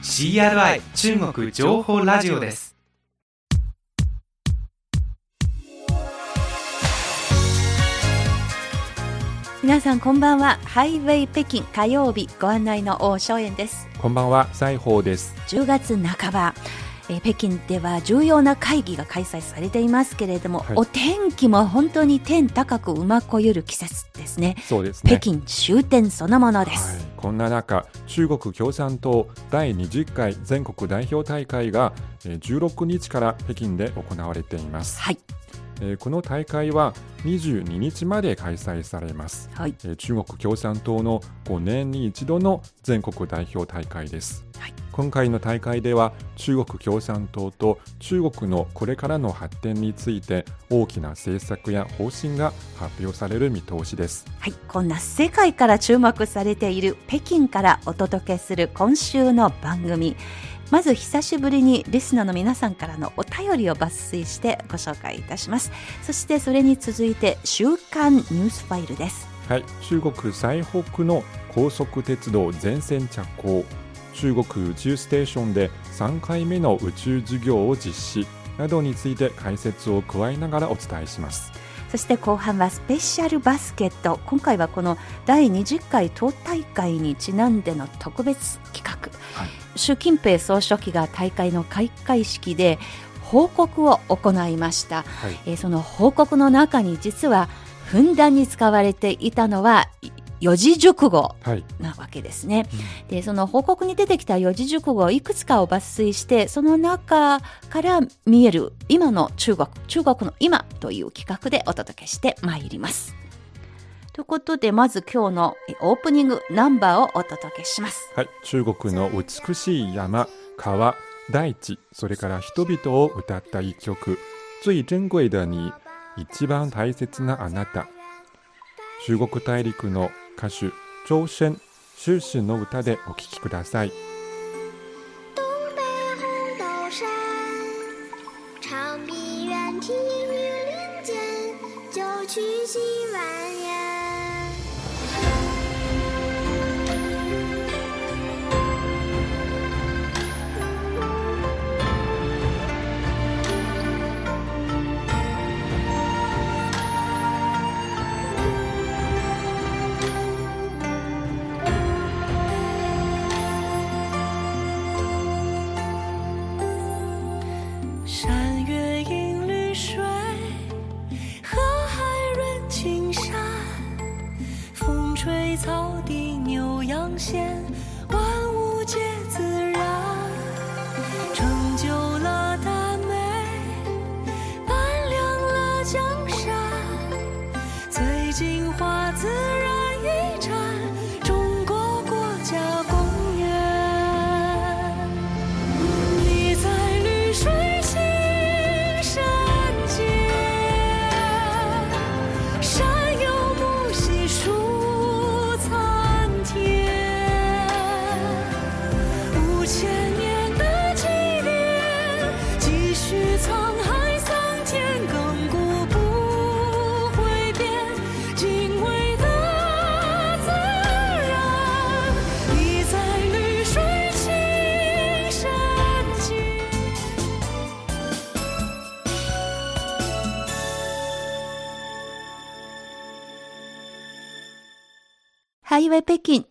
CRI 中国情報ラジオです。皆さんこんばんは。ハイウェイ北京火曜日ご案内の王正円です。こんばんは、西宝です。10月半ば、えー北京では重要な会議が開催されていますけれども、はい。お天気も本当に天高く馬こゆる季節ですね。そうですね。北京終点そのものです、はい、こんな中、中国共産党第20回全国代表大会がえー16日から北京で行われています。はいえーこの大会は22日まで開催されます。はい。えー中国共産党の5年に一度の全国代表大会です、はい。今回の大会では中国共産党と中国のこれからの発展について大きな政策や方針が発表される見通しです。はい、こんな世界から注目されている北京からお届けする今週の番組まず久しぶりにリスナーの皆さんからのお便りを抜粋してご紹介いたします。そしてそれに続いて週刊ニュースファイルです。はい、中国最北の高速鉄道全線着工。中国宇宙ステーションで3回目の宇宙授業を実施。などについて解説を加えながらお伝えします。そして後半はスペシャルバスケット。今回はこの第20回党大会にちなんでの特別企画、はい習近平総書記が大会の開会式で報告を行いました、はいえーその報告の中に実はふんだんに使われていたのはい四字熟語はい、なわけですね。で、その報告に出てきた四字熟語いくつかを抜粋して、その中から見える今の中国、中国の今という企画でお届けしてまいります。ということで、まず今日のオープニングナンバーをお届けします。はい、中国の美しい山、川、大地、それから人々を歌った一曲、最珍贵的に、一番大切なあなた。中国大陸の歌手、朝鮮、終始の歌でお聴きください。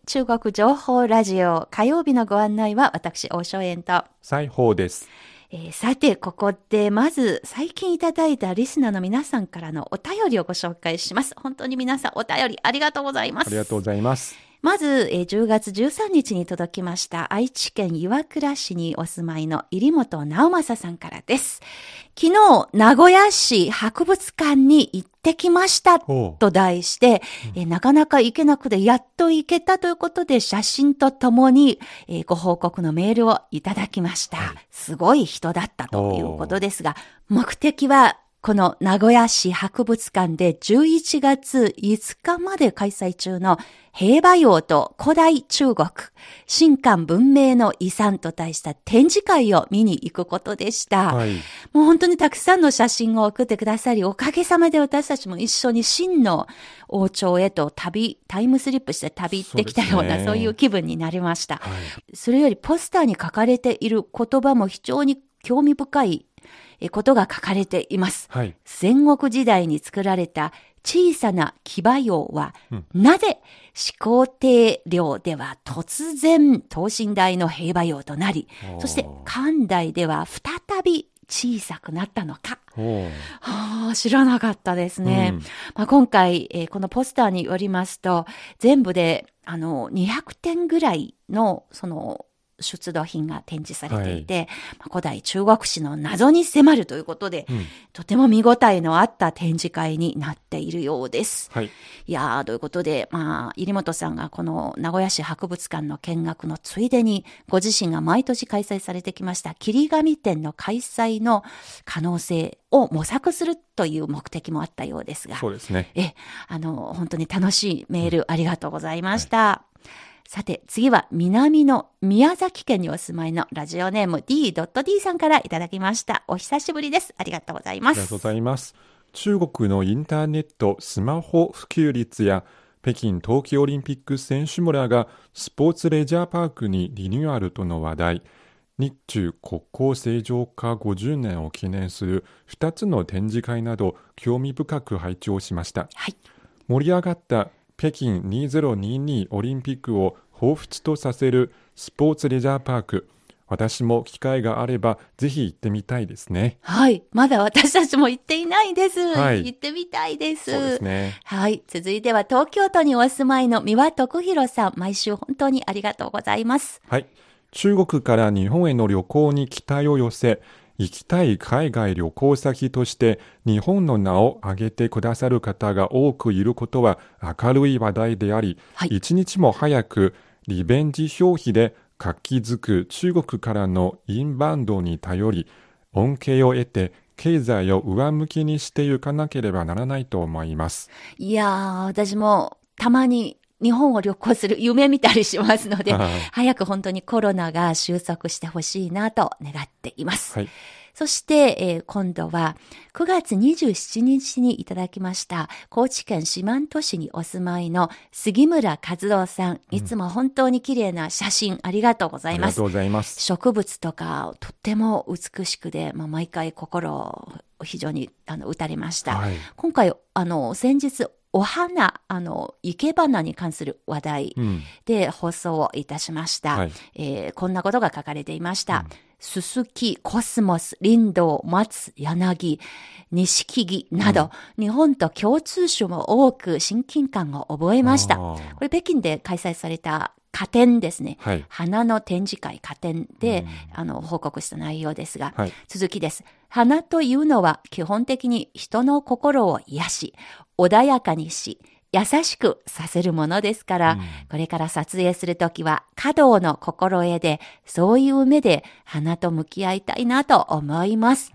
中国情報ラジオ火曜日のご案内は私、大正円と。西宝です。えーさて、ここでまず最近いただいたリスナーの皆さんからのお便りをご紹介します。本当に皆さんお便りありがとうございます。ありがとうございます。まず、えー10月13日に届きました愛知県岩倉市にお住まいの入本直正さんからです。昨日、名古屋市博物館に行ってきましたと題して、えーなかなか行けなくてやっと行けたということで写真とともに、えーご報告のメールをいただきました。すごい人だったということですが、目的はこの名古屋市博物館で11月5日まで開催中の平和洋と古代中国、新韓文明の遺産と題した展示会を見に行くことでした。はい。もう本当にたくさんの写真を送ってくださり、おかげさまで私たちも一緒に真の王朝へと旅、タイムスリップして旅行ってきたような、そうねいう気分になりました。はい。それよりポスターに書かれている言葉も非常に興味深いえことが書かれています。はい。戦国時代に作られた小さな騎馬俑は、うんなぜ始皇帝領では突然等身大の平和俑となり、そして漢代では再び小さくなったのか。ほはあ、知らなかったですう。ね。うんまあ、今回、えーこのポスターによりますと、全部で、あの、200点ぐらいの、その、出土品が展示されていて、まあ古代中国史の謎に迫るということで、うんとても見応えのあった展示会になっているようです。はい。いやー、ということで、まあ、入本さんがこの名古屋市博物館の見学のついでに、ご自身が毎年開催されてきました、霧紙展の開催の可能性を模索するという目的もあったようですが、そうですね。え、あの、本当に楽しいメールありがとうございました。さて、次は南の宮崎県にお住まいのラジオネーム D.D さんからいただきました。お久しぶりです。ありがとうございます。ありがとうございます。中国のインターネット、スマホ普及率や北京冬季オリンピック選手村がスポーツレジャーパークにリニューアルとの話題、日中国交正常化50年を記念する2つの展示会など興味深く拝聴しました。はい。盛り上がった北京2022オリンピックを彷彿とさせるスポーツレジャーパーク。私も機会があればぜひ行ってみたいですね。はい。まだ私たちも行っていないです。はい行ってみたいです。そうですね。はい。続いては東京都にお住まいの三輪徳弘さん。毎週本当にありがとうございます。はい。中国から日本への旅行に期待を寄せ、行きたい海外旅行先として日本の名を挙げてくださる方が多くいることは明るい話題であり、はい一日も早くリベンジ消費で活気づく中国からのインバウンドに頼り、恩恵を得て経済を上向きにしていかなければならないと思います。いやー、私もたまに日本を旅行する夢見たりしますので、はい早く本当にコロナが収束してほしいなと願っています。はい。そして、えー今度は9月27日にいただきました高知県四万十市にお住まいの杉村和夫さん。いつも本当に綺麗な写真ありがとうございますありがとう。ございます。植物とかとっても美しくで、まあ、毎回心を非常にあの打たれました。はい。今回、あの、先日、お花、あの、生け花に関する話題うん。で放送をいたしました。はいえーこんなことが書かれていました。すすき、コスモス、林道、松、柳、錦木など、日本と共通種も多く親近感を覚えました。あこーれ北京で開催された花展ですね。はい。花の展示会、花展で、あの、報告した内容ですが、はい。続きです。花というのは基本的に人の心を癒し、穏やかにし、優しくさせるものですから、うんこれから撮影するときは、華道の心得で、そういう目で花と向き合いたいなと思います。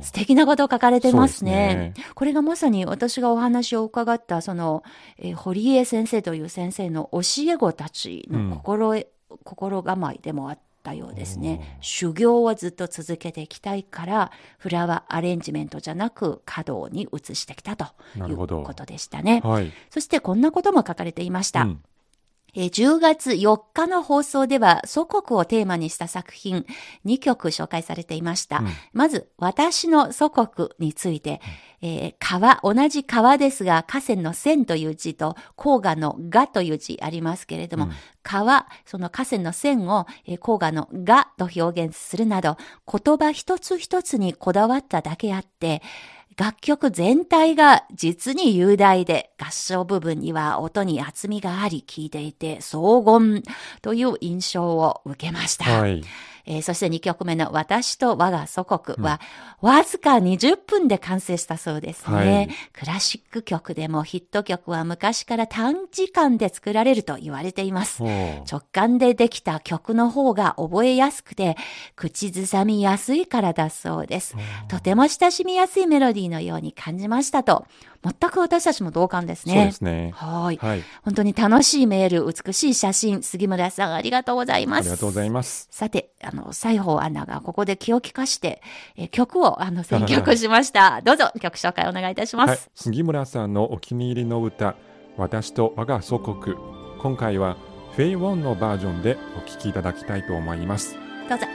素敵なこと書かれてますね。すこれがまさに私がお話を伺った、その、えー堀江先生という先生の教え子たちの心得、心構えでもあったようですね。修行をずっと続けていきたいから、フラワーアレンジメントじゃなく、華道に移してきたということでしたね。はい。そしてこんなことも書かれていました。うんえー10月4日の放送では祖国をテーマにした作品2曲紹介されていました。うん。まず、私の祖国について、えー川、同じ川ですが、河川の線という字と、黄河のがという字ありますけれども、うん。川、その河川の線を、えー黄河のがと表現するなど、言葉一つ一つにこだわっただけあって、楽曲全体が実に雄大で、合唱部分には音に厚みがあり、聴いていて荘厳という印象を受けました。はい。えーそして2曲目の私と我が祖国は、わずか20分で完成したそうですね。はいクラシック曲でもヒット曲は昔から短時間で作られると言われています。直感でできた曲の方が覚えやすくて、口ずさみやすいからだそうです。とても親しみやすいメロディーのように感じましたと。全く私たちも同感ですね。そうですね。はい。はい。本当に楽しいメール、美しい写真、杉村さんありがとうございます。ありがとうございます。さて、あの、西宝アナがここで気を利かして、えー曲を、あの、選曲しました。どうぞ、曲紹介お願いいたします。はい、杉村さんのお気に入りの歌「私と我が祖国」今回はフェイ・ウォンのバージョンでお聴きいただきたいと思いますどうぞ。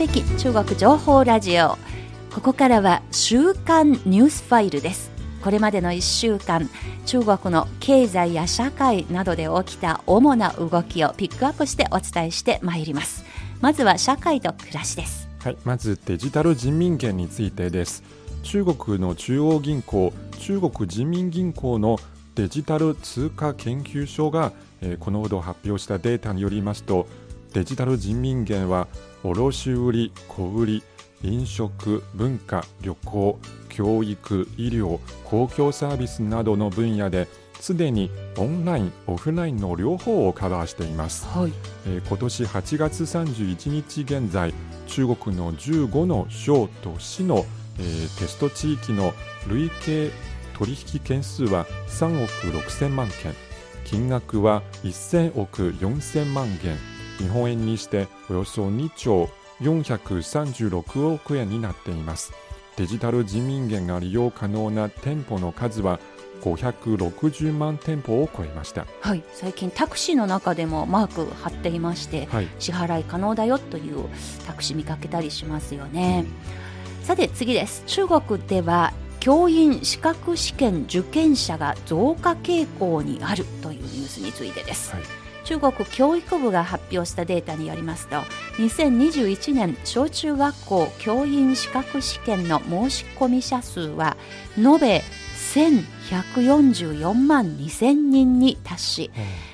ハイウェイ北京中国情報ラジオ。ここからは週刊ニュースファイルです。これまでの1週間、中国の経済や社会などで起きた主な動きをピックアップしてお伝えしてまいります。まずは社会と暮らしです。はい、まずデジタル人民元についてです中国の中央銀行中国人民銀行のデジタル通貨研究所が、えーこのほど発表したデータによりますとデジタル人民元は卸売小売飲食文化旅行教育医療公共サービスなどの分野ですでにオンラインオフラインの両方をカバーしています。はい。えー今年8月31日現在中国の15の省と市の、えーテスト地域の累計取引件数は3億6000万件。金額は1000億4000万元日本円にしておよそ2兆436億円になっていますデジタル人民元が利用可能な店舗の数は560万店舗を超えましたはい。最近タクシーの中でもマーク貼っていまして、はい支払い可能だよというタクシー見かけたりしますよね。さて次です。中国では教員資格試験受験者が増加傾向にあるというニュースについてです。はい中国教育部が発表したデータによりますと2021年小中学校教員資格試験の申し込み者数は延べ1144万2000人に達し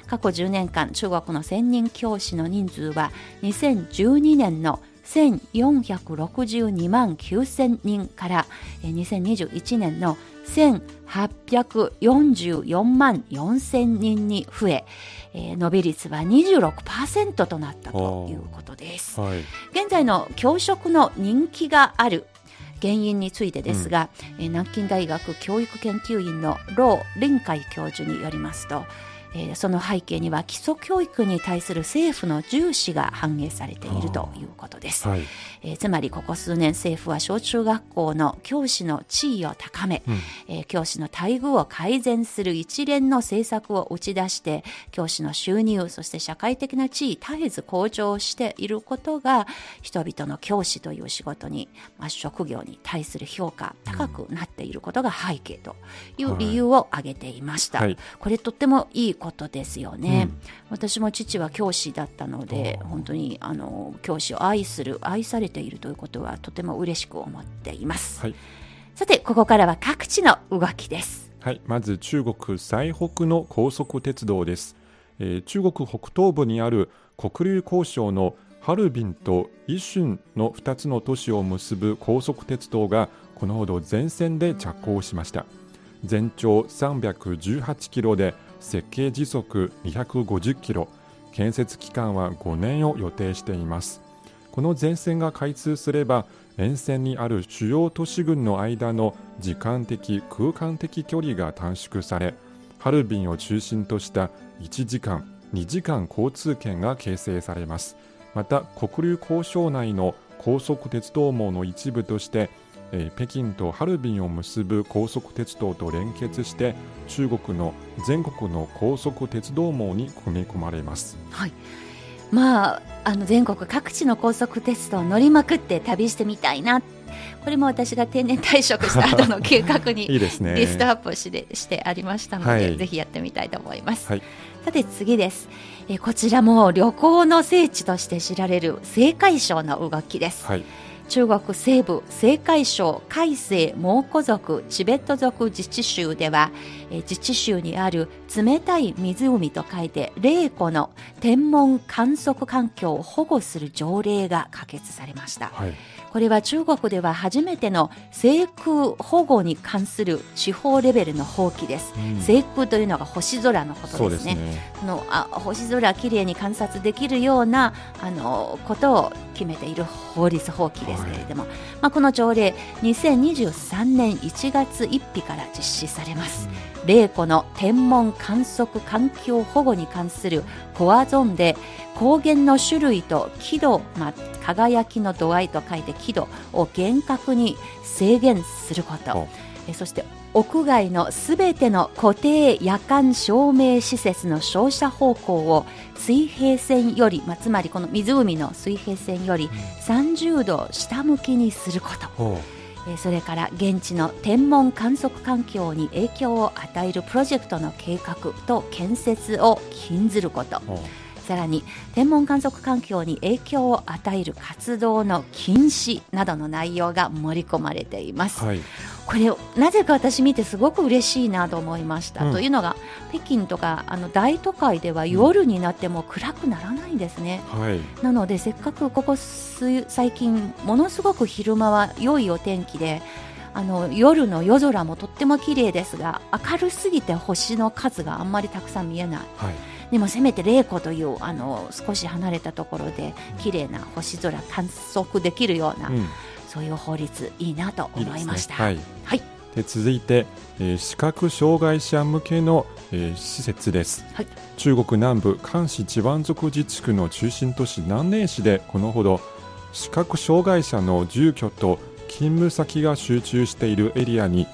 過去10年間中国の専任教師の人数は2012年の1462万9000人からえー2021年の1844万4000人に増ええー伸び率は26%となったということです。はい。現在の教職の人気がある原因についてですが、えー南京大学教育研究院のロー・林海教授によりますと、えーその背景には基礎教育に対する政府の重視が反映されているということです。はい。えーつまりここ数年政府は小中学校の教師の地位を高め、えー教師の待遇を改善する一連の政策を打ち出して教師の収入そして社会的な地位絶えず向上していることが人々の教師という仕事に、まあ、職業に対する評価高くなっていることが背景という理由を挙げていました、はい。これとってもいいことですよね、うん。私も父は教師だったので本当にあの教師を愛する愛されているということはとても嬉しく思っています、はい。さてここからは各地の動きです。はい、まず中国最北の高速鉄道です、えー中国北東部にある黒竜江省のハルビンとイシュンの2つの都市を結ぶ高速鉄道がこのほど全線で着工しました。全長318キロで設計時速250キロ建設期間は5年を予定しています。この全線が開通すれば沿線にある主要都市群の間の時間的空間的距離が短縮されハルビンを中心とした1時間2時間交通圏が形成されます。また黒竜江省内の高速鉄道網の一部として、えー北京とハルビンを結ぶ高速鉄道と連結して中国の全国の高速鉄道網に組み込まれます。はい。まああの全国各地の高速鉄道を乗りまくって旅してみたいな。これも私が定年退職した後の計画に いいですね。リストアップしてしてありましたので、はい。ぜひやってみたいと思います、はい。さて次です。えーこちらも旅行の聖地として知られる青海省の動きです、はい中国西部青海省海西蒙古族チベット族自治州では自治州にある冷たい湖と書いて霊湖の天文観測環境を保護する条例が可決されました。はい。これは中国では初めての制空保護に関する地方レベルの法規です、うん。制空というのが星空のことですすね。あのあ星空きれいに観察できるようなあのことを決めている法律法規ですけれども、まあ、この条例2023年1月1日から実施されます。霊湖の天文観測環境保護に関するコアゾーンで光源の種類と輝度、まあ、輝きの度合いと書いて輝度を厳格に制限すること。おえそして屋外のすべての固定夜間照明施設の照射方向を水平線より、まあ、つまりこの湖の水平線より30度下向きにすること。ほえーそれから現地の天文観測環境に影響を与えるプロジェクトの計画と建設を禁ずることさらに天文観測環境に影響を与える活動の禁止などの内容が盛り込まれています。うはい。これなぜか私見てすごく嬉しいなと思いました、うん。というのが北京とかあの大都会では夜になっても暗くならないんですね、はい。なのでせっかくここ数最近ものすごく昼間は良いお天気であの夜の夜空もとっても綺麗ですが明るすぎて星の数があんまりたくさん見えない。はいでもせめて霊湖というあの少し離れたところで綺麗な星空観測できるような、うん。そういう法律いいなと思いました。はい。はい。で続いて、えー視覚障害者向けの、えー施設です、はい。中国南部漢市地湾族自治区の中心都市南寧市でこのほど視覚障害者の住居と勤務先が集中しているエリアに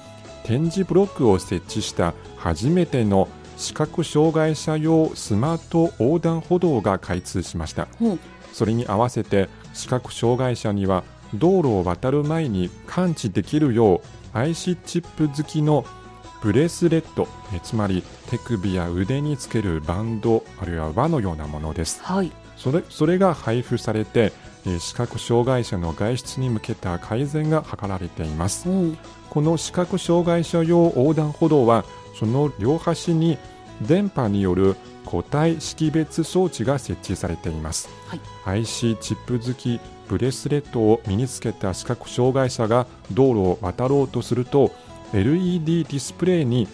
展示ブロックを設置した初めての視覚障害者用スマート横断歩道が開通しました。ほう。それに合わせて視覚障害者には道路を渡る前に感知できるよう IC チップ付きのブレスレットえつまり手首や腕につけるバンドあるいは輪のようなものです。はい。それそれが配布されてえー視覚障害者の外出に向けた改善が図られています。うん。この視覚障害者用横断歩道はその両端に電波による個体識別装置が設置されています、はい。IC チップ付きブレスレットを身につけた視覚障害者が道路を渡ろうとすると LED ディスプレイに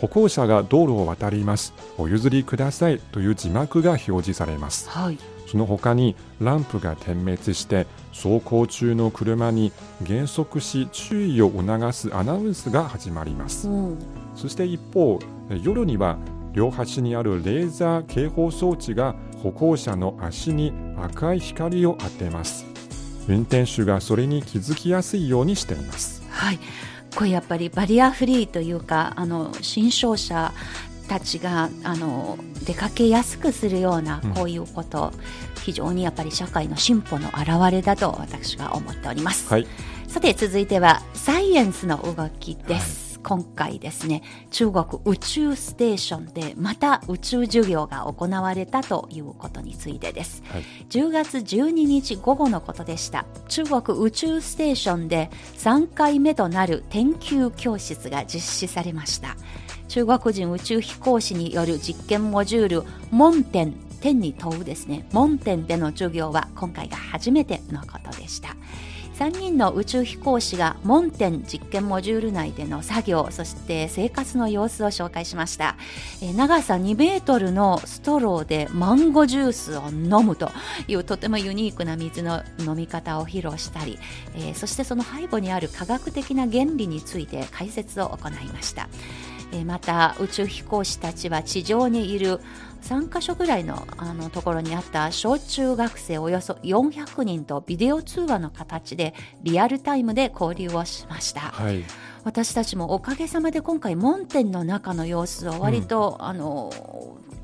歩行者が道路を渡ります。お譲りくださいという字幕が表示されます。はい。その他にランプが点滅して走行中の車に減速し注意を促すアナウンスが始まりますうん。そして一方え夜には両端にあるレーザー警報装置が歩行者の足に赤い光を当てます運転手がそれに気づきやすいようにしていますはい。これやっぱりバリアフリーというか、あの新商者たちがあの出かけやすくするようなうんこういうこと、非常にやっぱり社会の進歩の表れだと私は思っております。はいさて続いてはサイエンスの動きです。今回ですね、中国宇宙ステーションでまた宇宙授業が行われたということについてです。はい10月12日午後のことでした。中国宇宙ステーションで3回目となる研究教室が実施されました。中国人宇宙飛行士による実験モジュール、門天、天に問うですね、門天での授業は今回が初めてのことでした。3人の宇宙飛行士が門天実験モジュール内での作業そして生活の様子を紹介しました、え長さ2メートルのストローでマンゴジュースを飲むというとてもユニークな水の飲み方を披露したり、えーそしてその背後にある科学的な原理について解説を行いました。えーまた宇宙飛行士たちは地上にいる3カ所ぐらいのあのところにあった小中学生およそ400人とビデオ通話の形でリアルタイムで交流をしました、はい。私たちもおかげさまで今回門店の中の様子を割と、あの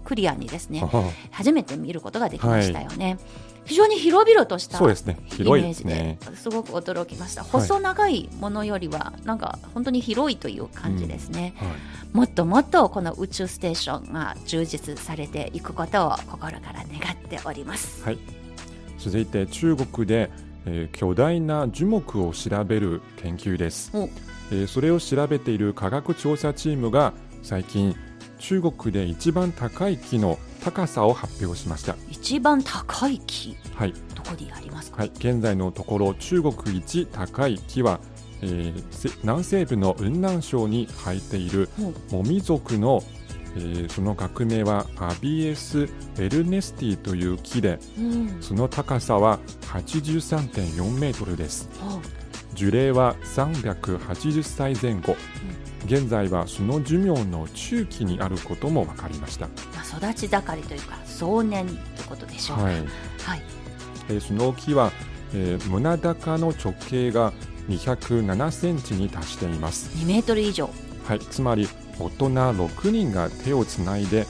クリアにですねあ初めて見ることができましたよね、非常に広々としたイメージでですごく驚きました、はい細長いものよりはなんか本当に広いという感じですね、はい。もっともっとこの宇宙ステーションが充実されていくことを心から願っております。はい、続いて中国で、えー巨大な樹木を調べる研究です、お。えーそれを調べている科学調査チームが最近中国で一番高い木の高さを発表しました、一番高い木はい。どこにありますか、はい、現在のところ中国一高い木は、えーせ南西部の雲南省に生えているモミ族の、えーその学名はアビエス・エルネスティという木でうん。その高さは83.4メートルです。樹齢は380歳前後現在はその寿命の中期にあることも分かりました、まあ、育ち盛りというか壮年ということでしょうか。はい。はい、えーその木は、えー胸高の直径が207センチに達しています、2メートル以上。はい、つまり大人6人が手をつないでやっ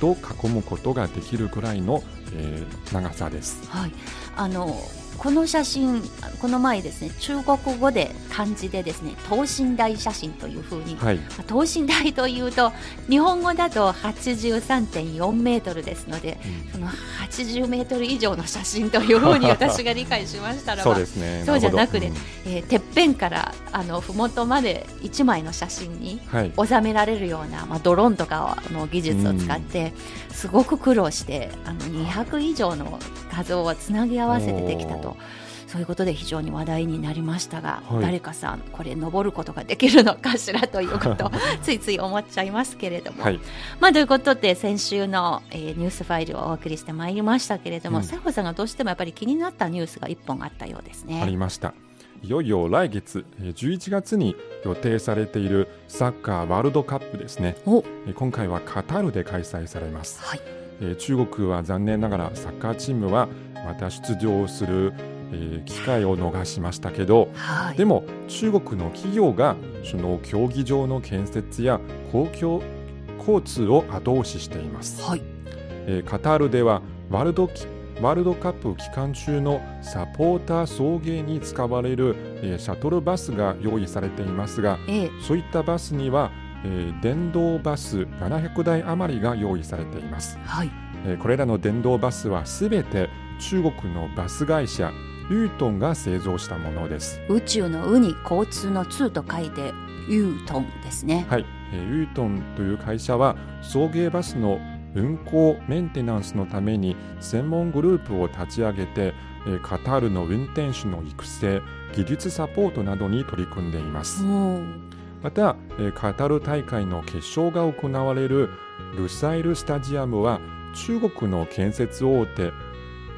と囲むことができるくらいの、えー長さです。はい、あのこの写真この前ですね中国語で漢字でですね等身大写真というふうに、はい。まあ等身大というと日本語だと83.4メートルですので、その80メートル以上の写真というふうに 私が理解しましたらばそうですね。そうじゃなくてるほど。えーてっぺんからあの麓まで1枚の写真に収められるような、まあ、ドローンとかの技術を使って、すごく苦労してあの200以上の画像をつなぎ合わせてできたと。そういうことで非常に話題になりましたが、はい。誰かさんこれ登ることができるのかしらということを ついつい思っちゃいますけれども、はい。まあということで先週の、えーニュースファイルをお送りしてまいりましたけれども、うん。佐保さんがどうしてもやっぱり気になったニュースが一本あったようですね。ありましたいよいよ来月えー11月に予定されているサッカーワールドカップですね。今回はカタールで開催されます、はい。えー中国は残念ながらサッカーチームはまた出場する、えー機会を逃しましたけどはい。でも中国の企業がその競技場の建設や公共交通を後押ししています、はい。えーカタールではワールドきワールドカップ期間中のサポーター送迎に使われる、えーシャトルバスが用意されていますがええそういったバスにはえー電動バス700台余りが用意されています。はい。えーこれらの電動バスはすべて中国のバス会社ユートンが製造したものです。宇宙のウに交通の通と書いてユートンですね。はい、えーユートンという会社は送迎バスの運行メンテナンスのために専門グループを立ち上げて、えーカタールの運転手の育成技術サポートなどに取り組んでいます。また、えーカタール大会の決勝が行われるルサイルスタジアムは中国の建設大手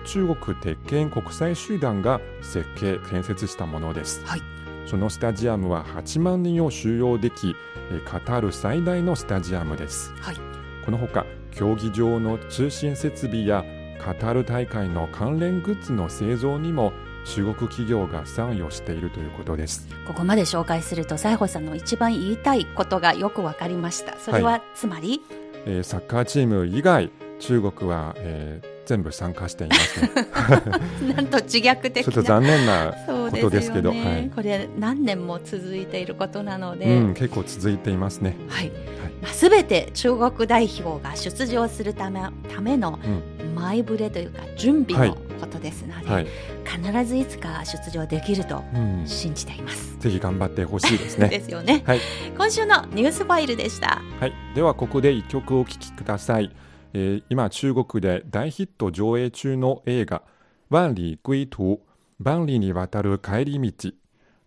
中国鉄拳国際集団が設計建設したものです、はい。そのスタジアムは8万人を収容できえーカタール最大のスタジアムです。はい。このほか競技場の通信設備やカタール大会の関連グッズの製造にも中国企業が参与しているということですここまで紹介すると西郷さんの一番言いたいことがよくわかりました。それは、はつまり？えーサッカーチーム以外中国は、えー全部参加していますね なんと自虐的な。ちょっと残念な ことですけどよね。はい。これ何年も続いていることなので、うん、結構続いていますね。はい。まあ、全て中国代表が出場するためための前触れというか準備のことですので、はい、必ずいつか出場できるとうん、信じています。ぜひ頑張ってほしいですね。ですよね、はい。今週のニュースファイルでした。はい、ではここで一曲お聴きください、えー今中国で大ヒット上映中の映画「万里归途万里に渡る帰り道」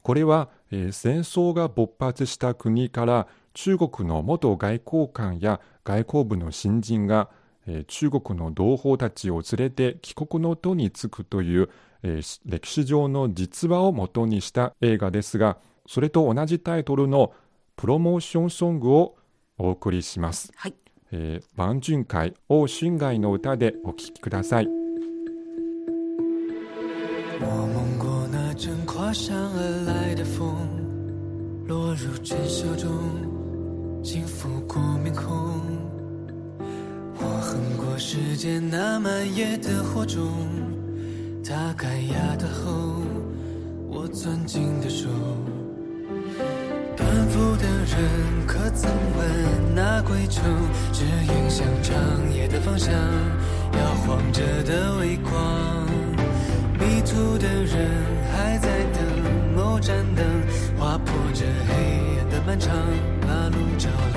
これは、えー戦争が勃発した国から中国の元外交官や外交部の新人が、えー中国の同胞たちを連れて帰国の途に就くという、えーし歴史上の実話を元にした映画ですがそれと同じタイトルのプロモーションソングをお送りします。はいえー、万俊会王春外の歌でお聴きください。正跨山而来的风，落入尘嚣中，轻拂过面孔。我横过世间那漫野的火种，他盖哑的喉，我攥紧的手。奔赴的人可曾问那归程？指引向长夜的方向，摇晃着的微光。迷途的人还在等某盏灯，划破这黑暗的漫长，把路照亮。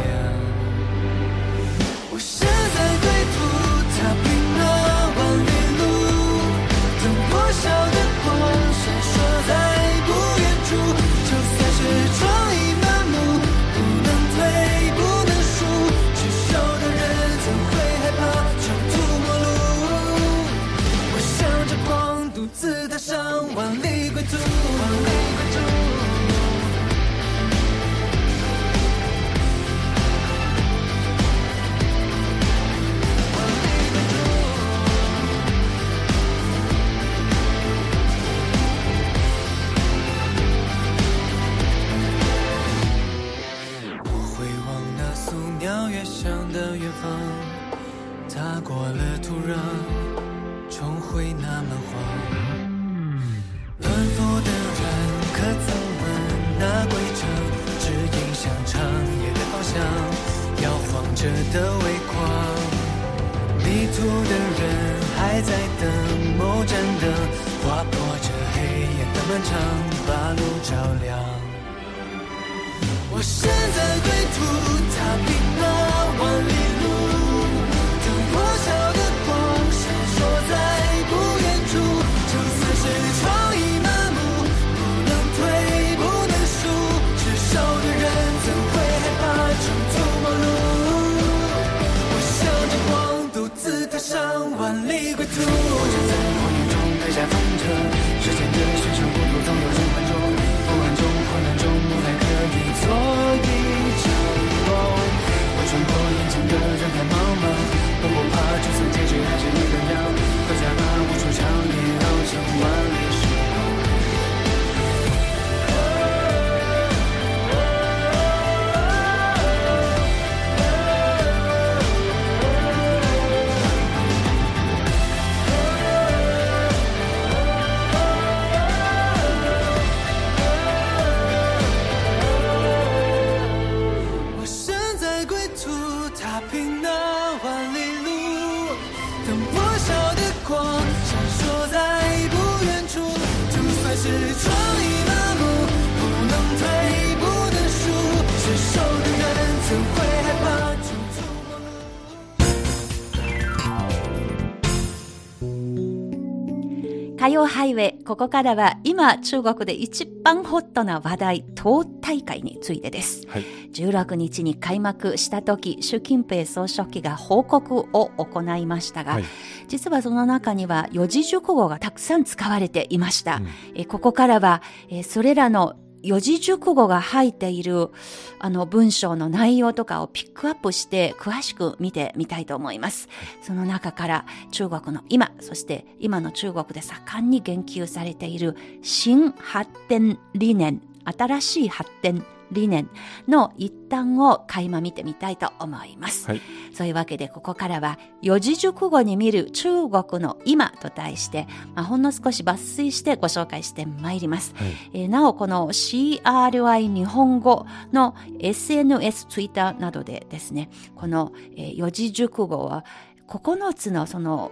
ここからは今中国で一番ホットな話題、党大会についてです。はい。16日に開幕した時、習近平総書記が報告を行いましたが、はい実はその中には四字熟語がたくさん使われていました。うんえーここからは、えーそれらの四字熟語が入っているあの文章の内容とかをピックアップして詳しく見てみたいと思います。その中から中国の今、そして今の中国で盛んに言及されている新発展理念、新しい発展理念の一端を垣間見てみたいと思います。はい。そういうわけでここからは四字熟語に見る中国の今と題して、まあ、ほんの少し抜粋してご紹介してまいります。はい。えーなおこの CRI 日本語の SNS、ツイッターなどでですね、この、えー四字熟語は9つのその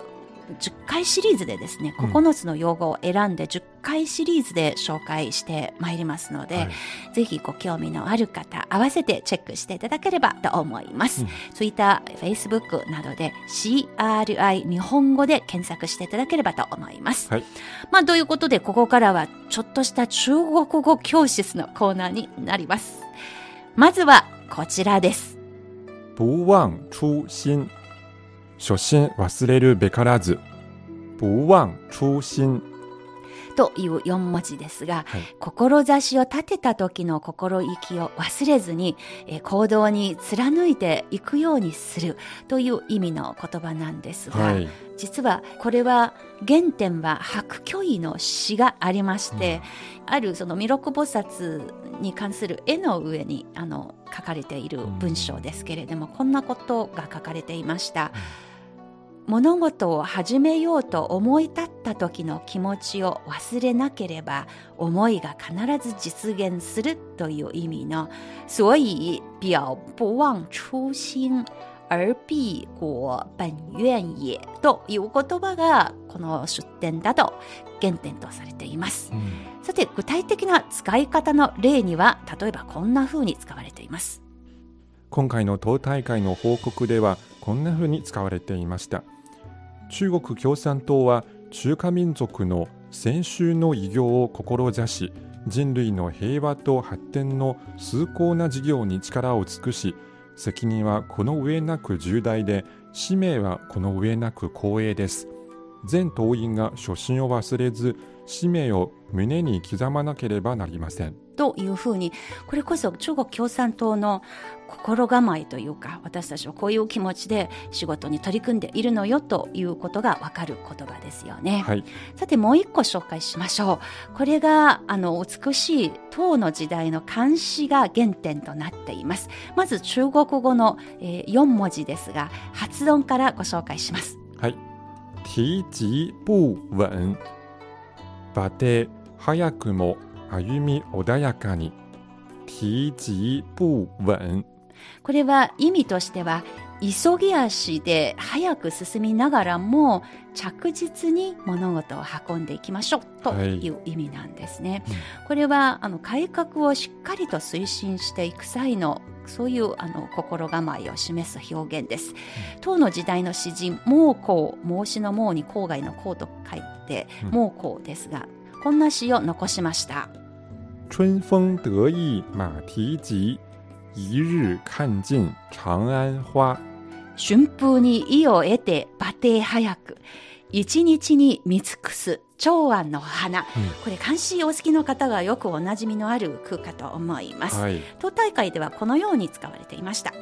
10回シリーズでですね、うん9つの用語を選んで10回シリーズで紹介してまいりますので、はいぜひご興味のある方、合わせてチェックしていただければと思います。うん Twitter、Facebook などで CRI 日本語で検索していただければと思います。はい。まあ、ということで、ここからはちょっとした中国語教室のコーナーになります。まずはこちらです。不忘初心。初心忘れるべからず。不忘初心。という4文字ですが、はい志を立てた時の心意気を忘れずに、えー行動に貫いていくようにするという意味の言葉なんですが、はい。実はこれは原点は白居易の詩がありまして、あるその弥勒菩薩に関する絵の上にあの書かれている文章ですけれども、こんなことが書かれていました。物事を始めようと思い立った時の気持ちを忘れなければ思いが必ず実現するという意味の所以表不忘初心而必果本願也という言葉がこの出典だと原点とされています。うんさて具体的な使い方の例には例えばこんな風に使われています。今回の党大会の報告ではこんな風に使われていました中国共産党は中華民族の先週の偉業を志し人類の平和と発展の崇高な事業に力を尽くし責任はこの上なく重大で使命はこの上なく光栄です。全党員が初心を忘れず使命を胸に刻まなければなりません。というふうにこれこそ中国共産党の心構えというか私たちはこういう気持ちで仕事に取り組んでいるのよということがわかる言葉ですよね。はいさてもう一個紹介しましょう。これがあの美しい唐の時代の漢詩が原点となっています。まず中国語の、えー4文字ですが発音からご紹介します。はい。提及不穩。馬蹄早くも歩み穏やかに。提及不穩。これは意味としては急ぎ足で早く進みながらも着実に物事を運んでいきましょうという意味なんですね。これはあの改革をしっかりと推進していく際のそういうあの心構えを示す表現です。唐の時代の詩人孟公孟子の孟に郊外の郊と書いてうん孟公ですが、こんな詩を残しました。春風得意馬蹄疾。一日看尽長安花。春風に意を得て馬蹄早く一日に見尽くす長安の花、これ漢詩お好きの方がよくおなじみのある句かと思います、はい。党大会ではこのように使われていました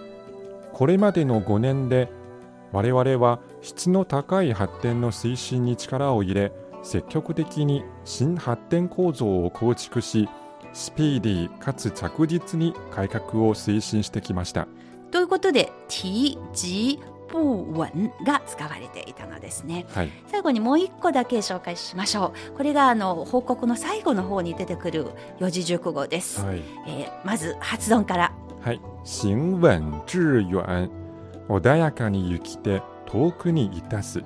これまでの5年で我々は質の高い発展の推進に力を入れ積極的に新発展構造を構築しスピーディーかつ着実に改革を推進してきました。ということで「提及不穩」が使われていたのですね。はい。最後にもう一個だけ紹介しましょう。これがあの報告の最後の方に出てくる四字熟語です、はい。えーまず発音から。はい。行穩致遠穏やかに行きて遠くにいたす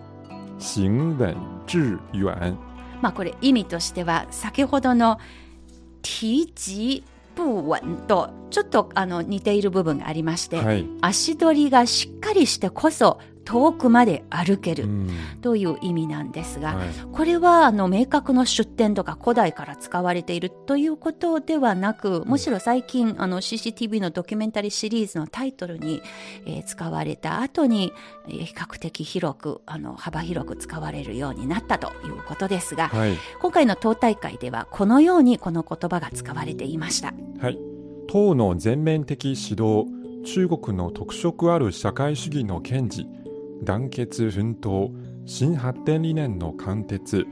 行穩致遠まあこれ意味としては先ほどの提及不穩とちょっとあの似ている部分がありまして、はい。足取りがしっかりしてこそ遠くまで歩けるうんという意味なんですが、はいこれはあの明確の出典とか古代から使われているということではなくむしろ最近あの CCTV のドキュメンタリーシリーズのタイトルに、えー使われた後に、えー比較的広くあの幅広く使われるようになったということですが、はい。今回の党大会ではこのようにこの言葉が使われていました。はい。党の全面的指導、中国の特色ある社会主義の堅持、団結奮闘、新発展理念の貫徹、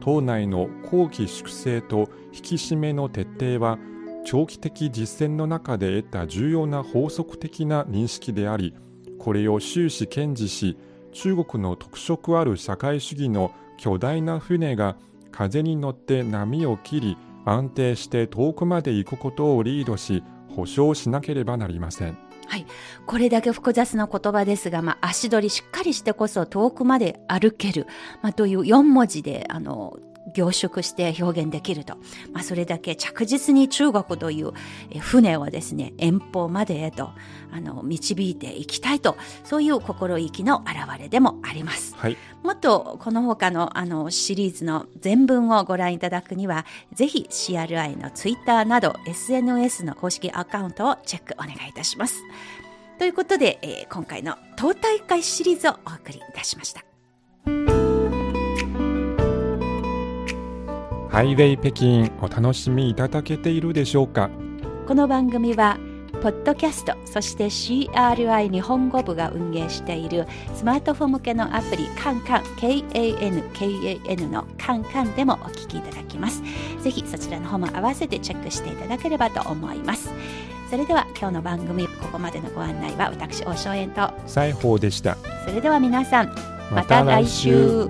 党内の後期粛清と引き締めの徹底は、長期的実践の中で得た重要な法則的な認識であり、これを終始堅持し、中国の特色ある社会主義の巨大な船が風に乗って波を切り、安定して遠くまで行くことをリードし、保証しなければなりません。はい。これだけ複雑な言葉ですが、まあ、足取りしっかりしてこそ遠くまで歩ける、まあ、という4文字で、あの、凝縮して表現できると。まあ、それだけ着実に中国というえ船をですね、遠方までへと、あの、導いていきたいと、そういう心意気の表れでもあります。はい。もっとこの他のあのシリーズの全文をご覧いただくには、ぜひ CRI のツイッターなど SNS の公式アカウントをチェックお願いいたします。ということで、えー今回の党大会シリーズをお送りいたしました。ハイウェイ北京お楽しみいただけているでしょうか？この番組は、ポッドキャスト、そして CRI 日本語部が運営しているスマートフォン向けのアプリカンカン KANKAN のカンカンでもお聞きいただきます。ぜひそちらの方も合わせてチェックしていただければと思います。それでは今日の番組ここまでのご案内は私大正円と西宝でした。それでは皆さんまた来週